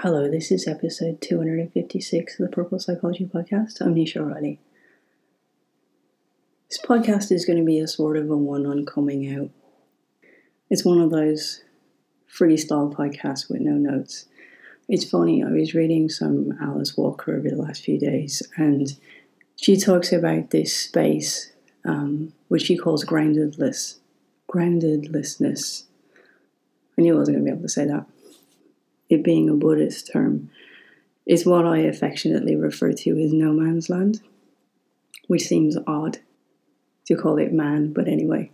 Hello, this is episode 256 of the Purple Psychology Podcast. I'm Nisha O'Reilly. This podcast is going to be a sort of a one on coming out. It's one of those freestyle podcasts with no notes. It's funny, I was reading some Alice Walker over the last few days, and she talks about this space um, which she calls groundedless. Groundedlessness. I knew I wasn't going to be able to say that it being a Buddhist term, is what I affectionately refer to as no man's land, which seems odd to call it man, but anyway,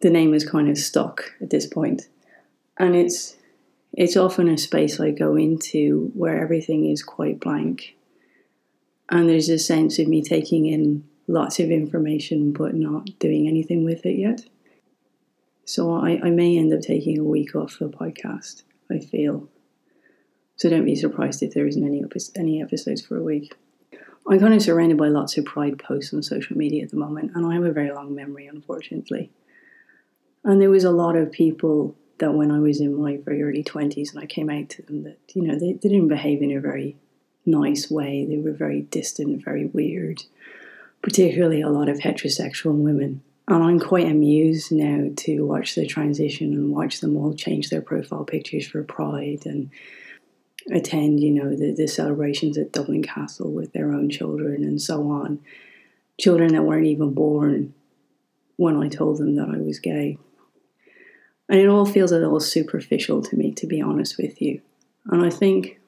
the name is kind of stuck at this point. And it's it's often a space I go into where everything is quite blank. And there's a sense of me taking in lots of information but not doing anything with it yet. So I, I may end up taking a week off the podcast, I feel. So don't be surprised if there isn't any any episodes for a week. I'm kind of surrounded by lots of pride posts on social media at the moment, and I have a very long memory, unfortunately. And there was a lot of people that when I was in my very early 20s and I came out to them that, you know, they, they didn't behave in a very nice way. They were very distant, very weird, particularly a lot of heterosexual women. And I'm quite amused now to watch the transition and watch them all change their profile pictures for pride and attend, you know, the, the celebrations at Dublin Castle with their own children and so on. Children that weren't even born when I told them that I was gay. And it all feels a little superficial to me, to be honest with you. And I think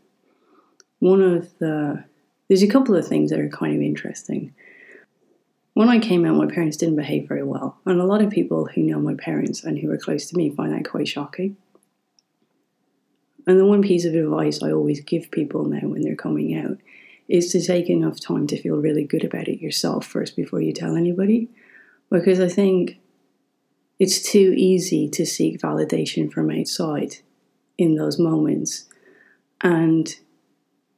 one of the, there's a couple of things that are kind of interesting. When I came out, my parents didn't behave very well. And a lot of people who know my parents and who are close to me find that quite shocking. And the one piece of advice I always give people now when they're coming out is to take enough time to feel really good about it yourself first before you tell anybody. Because I think it's too easy to seek validation from outside in those moments and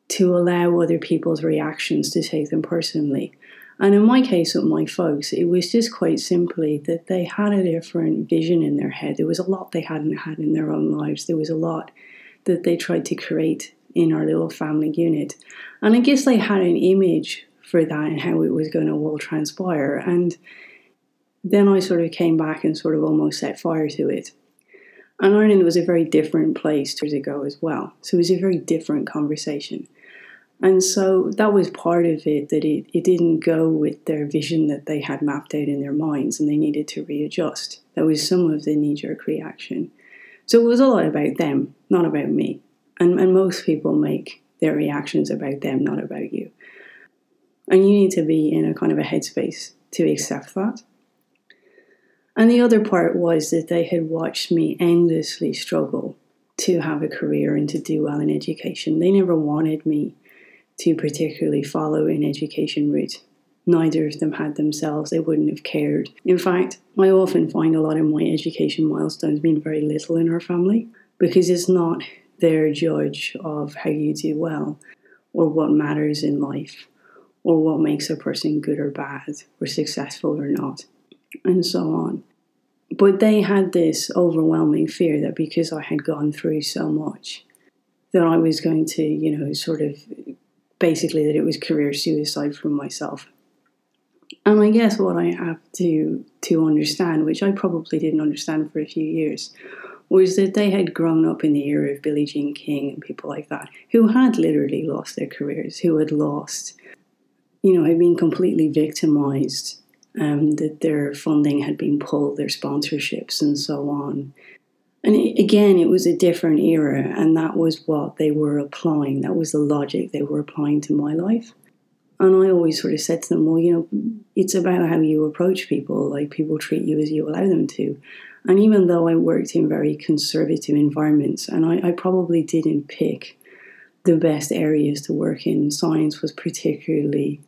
to allow other people's reactions to take them personally. And in my case with my folks, it was just quite simply that they had a different vision in their head. There was a lot they hadn't had in their own lives. There was a lot that they tried to create in our little family unit. And I guess they had an image for that and how it was going to all transpire. And then I sort of came back and sort of almost set fire to it. And Ireland was a very different place years ago as well. So it was a very different conversation. And so that was part of it that it, it didn't go with their vision that they had mapped out in their minds and they needed to readjust. That was some of the knee jerk reaction. So it was a lot about them, not about me. And, and most people make their reactions about them, not about you. And you need to be in a kind of a headspace to accept that. And the other part was that they had watched me endlessly struggle to have a career and to do well in education. They never wanted me to particularly follow an education route neither of them had themselves, they wouldn't have cared. In fact, I often find a lot of my education milestones mean very little in our family because it's not their judge of how you do well or what matters in life or what makes a person good or bad or successful or not, and so on. But they had this overwhelming fear that because I had gone through so much, that I was going to, you know, sort of basically that it was career suicide for myself. And I guess what I have to to understand, which I probably didn't understand for a few years, was that they had grown up in the era of Billie Jean King and people like that, who had literally lost their careers, who had lost, you know, had been completely victimized, um, that their funding had been pulled, their sponsorships, and so on. And it, again, it was a different era, and that was what they were applying. That was the logic they were applying to my life. And I always sort of said to them, well, you know, it's about how you approach people. Like people treat you as you allow them to. And even though I worked in very conservative environments, and I, I probably didn't pick the best areas to work in, science was particularly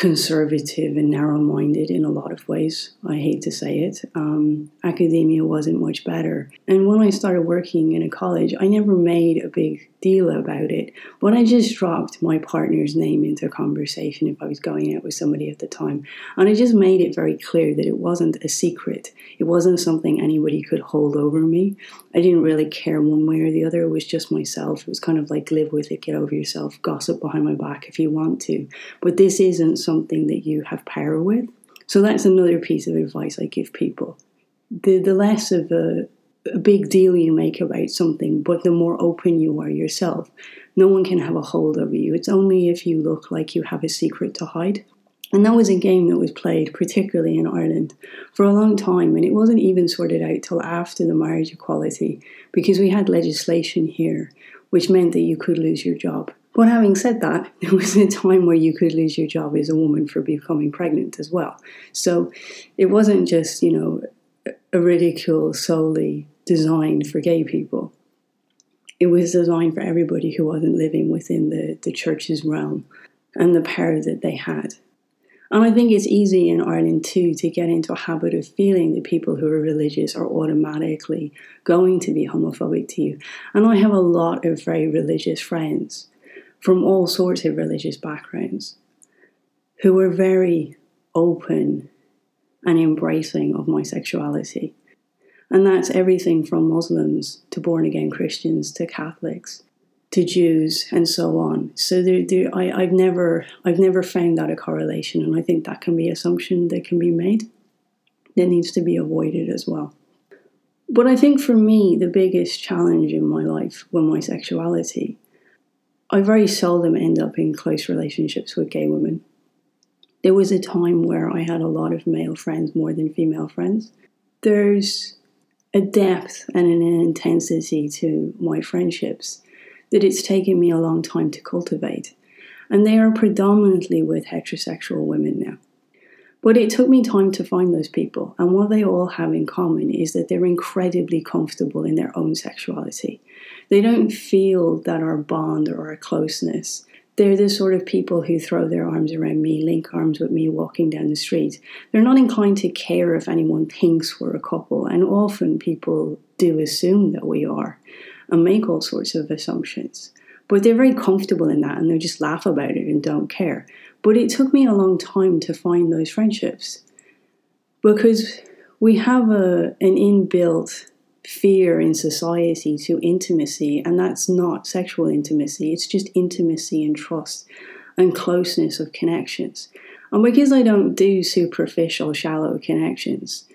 conservative and narrow minded in a lot of ways. I hate to say it. Um, academia wasn't much better. And when I started working in a college, I never made a big deal about it, but I just dropped my partner's name into a conversation if I was going out with somebody at the time. And I just made it very clear that it wasn't a secret, it wasn't something anybody could hold over me. I didn't really care one way or the other, it was just myself. It was kind of like live with it, get over yourself, gossip behind my back if you want to. But this isn't something that you have power with. So that's another piece of advice I give people. The, the less of a, a big deal you make about something, but the more open you are yourself, no one can have a hold over you. It's only if you look like you have a secret to hide. And that was a game that was played, particularly in Ireland, for a long time. And it wasn't even sorted out till after the marriage equality, because we had legislation here which meant that you could lose your job. But having said that, there was a time where you could lose your job as a woman for becoming pregnant as well. So it wasn't just, you know, a ridicule solely designed for gay people. It was designed for everybody who wasn't living within the, the church's realm and the power that they had. And I think it's easy in Ireland too to get into a habit of feeling that people who are religious are automatically going to be homophobic to you. And I have a lot of very religious friends from all sorts of religious backgrounds who were very open and embracing of my sexuality. And that's everything from Muslims to born again Christians to Catholics to Jews and so on. So there, there, I, I've never, I've never found that a correlation, and I think that can be an assumption that can be made that needs to be avoided as well. But I think for me, the biggest challenge in my life was my sexuality. I very seldom end up in close relationships with gay women. There was a time where I had a lot of male friends more than female friends. There's a depth and an intensity to my friendships that it's taken me a long time to cultivate. And they are predominantly with heterosexual women now. But it took me time to find those people. And what they all have in common is that they're incredibly comfortable in their own sexuality. They don't feel that our bond or our closeness. They're the sort of people who throw their arms around me, link arms with me walking down the street. They're not inclined to care if anyone thinks we're a couple, and often people do assume that we are and make all sorts of assumptions. But they're very comfortable in that and they just laugh about it and don't care. But it took me a long time to find those friendships because we have a, an inbuilt fear in society to intimacy, and that's not sexual intimacy, it's just intimacy and trust and closeness of connections. And because I don't do superficial, shallow connections,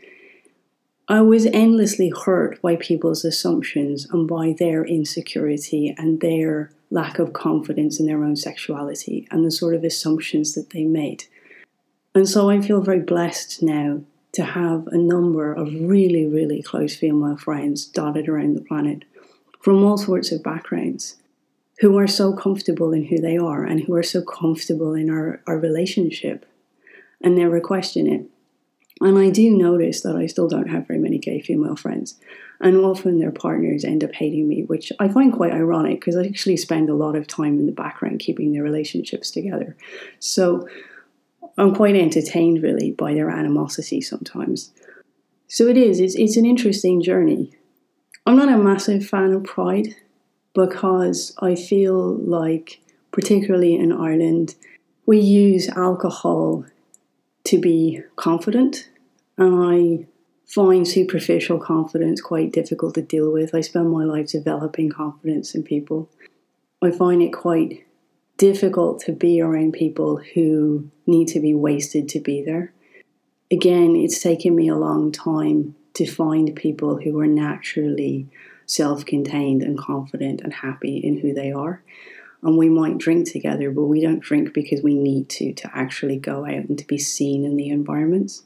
I was endlessly hurt by people's assumptions and by their insecurity and their lack of confidence in their own sexuality and the sort of assumptions that they made. And so I feel very blessed now to have a number of really, really close female friends dotted around the planet from all sorts of backgrounds who are so comfortable in who they are and who are so comfortable in our, our relationship and never question it. And I do notice that I still don't have very many gay female friends. And often their partners end up hating me, which I find quite ironic because I actually spend a lot of time in the background keeping their relationships together. So I'm quite entertained really by their animosity sometimes. So it is, it's, it's an interesting journey. I'm not a massive fan of pride because I feel like, particularly in Ireland, we use alcohol to be confident. And I find superficial confidence quite difficult to deal with. I spend my life developing confidence in people. I find it quite difficult to be around people who need to be wasted to be there. Again, it's taken me a long time to find people who are naturally self contained and confident and happy in who they are and we might drink together, but we don't drink because we need to, to actually go out and to be seen in the environments.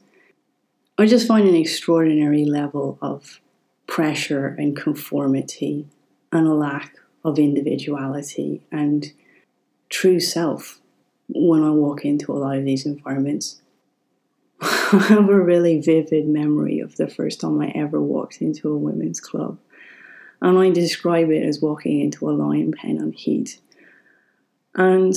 I just find an extraordinary level of pressure and conformity and a lack of individuality and true self when I walk into a lot of these environments. I have a really vivid memory of the first time I ever walked into a women's club. And I describe it as walking into a lion pen on heat. And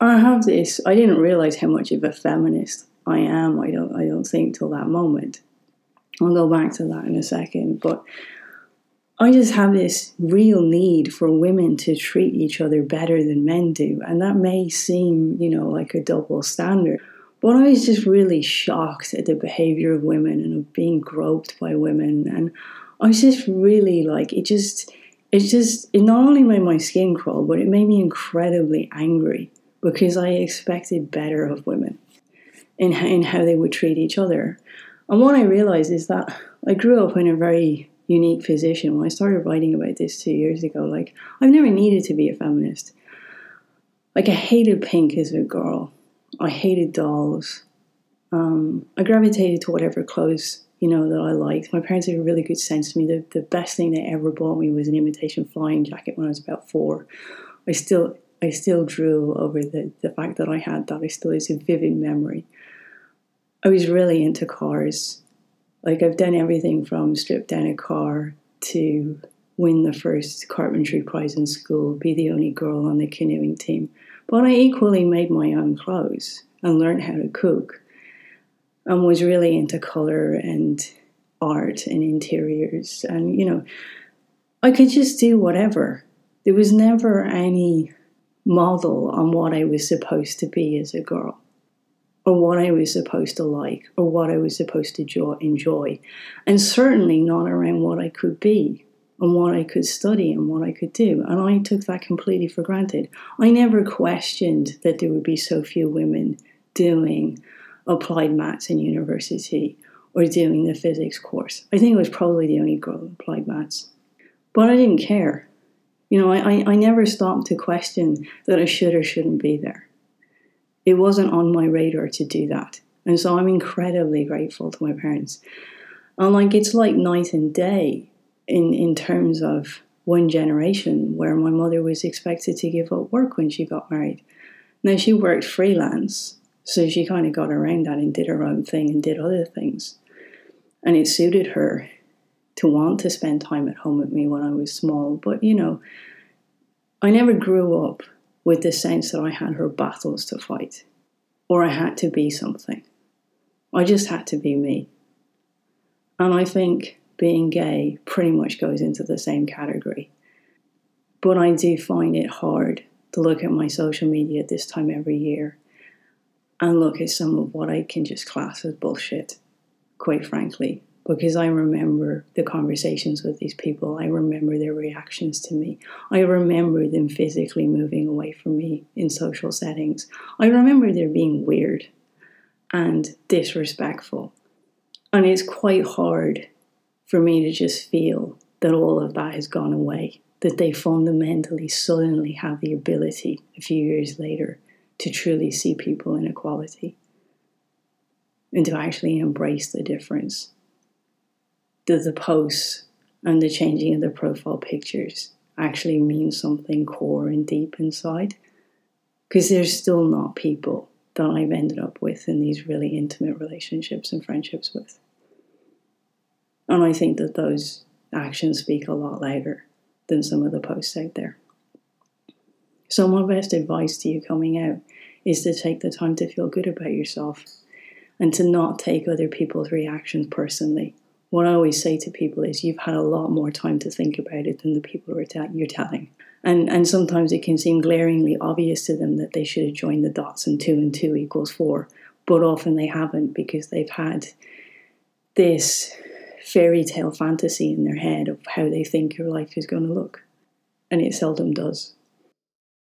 I have this. I didn't realize how much of a feminist I am. I don't. I don't think till that moment. I'll go back to that in a second. But I just have this real need for women to treat each other better than men do, and that may seem, you know, like a double standard. But I was just really shocked at the behavior of women and of being groped by women, and I was just really like it. Just it just it not only made my skin crawl, but it made me incredibly angry because I expected better of women in, in how they would treat each other. And what I realized is that I grew up in a very unique position when I started writing about this two years ago. Like, I've never needed to be a feminist. Like, I hated pink as a girl, I hated dolls. Um, I gravitated to whatever clothes you know that I liked. My parents had a really good sense to me. The, the best thing they ever bought me was an imitation flying jacket when I was about four. I still I still drool over the, the fact that I had that. I still it's a vivid memory. I was really into cars. Like I've done everything from strip down a car to win the first carpentry prize in school, be the only girl on the canoeing team. But I equally made my own clothes and learned how to cook and was really into color and art and interiors. And, you know, I could just do whatever. There was never any model on what I was supposed to be as a girl, or what I was supposed to like, or what I was supposed to enjoy, and certainly not around what I could be and what I could study and what I could do. And I took that completely for granted. I never questioned that there would be so few women doing applied maths in university or doing the physics course. I think I was probably the only girl in applied maths. But I didn't care. You know, I, I never stopped to question that I should or shouldn't be there. It wasn't on my radar to do that. And so I'm incredibly grateful to my parents. And like it's like night and day in, in terms of one generation where my mother was expected to give up work when she got married. Now she worked freelance, so she kind of got around that and did her own thing and did other things. And it suited her to want to spend time at home with me when I was small. But, you know, I never grew up with the sense that I had her battles to fight or I had to be something. I just had to be me. And I think being gay pretty much goes into the same category. But I do find it hard to look at my social media at this time every year and look at some of what I can just class as bullshit, quite frankly because I remember the conversations with these people. I remember their reactions to me. I remember them physically moving away from me in social settings. I remember there being weird and disrespectful. And it's quite hard for me to just feel that all of that has gone away, that they fundamentally suddenly have the ability a few years later to truly see people in equality and to actually embrace the difference do the posts and the changing of the profile pictures actually mean something core and deep inside? Because there's still not people that I've ended up with in these really intimate relationships and friendships with. And I think that those actions speak a lot louder than some of the posts out there. So, my best advice to you coming out is to take the time to feel good about yourself and to not take other people's reactions personally what I always say to people is you've had a lot more time to think about it than the people you're telling. And, and sometimes it can seem glaringly obvious to them that they should have joined the dots and two and two equals four, but often they haven't because they've had this fairy tale fantasy in their head of how they think your life is going to look. And it seldom does.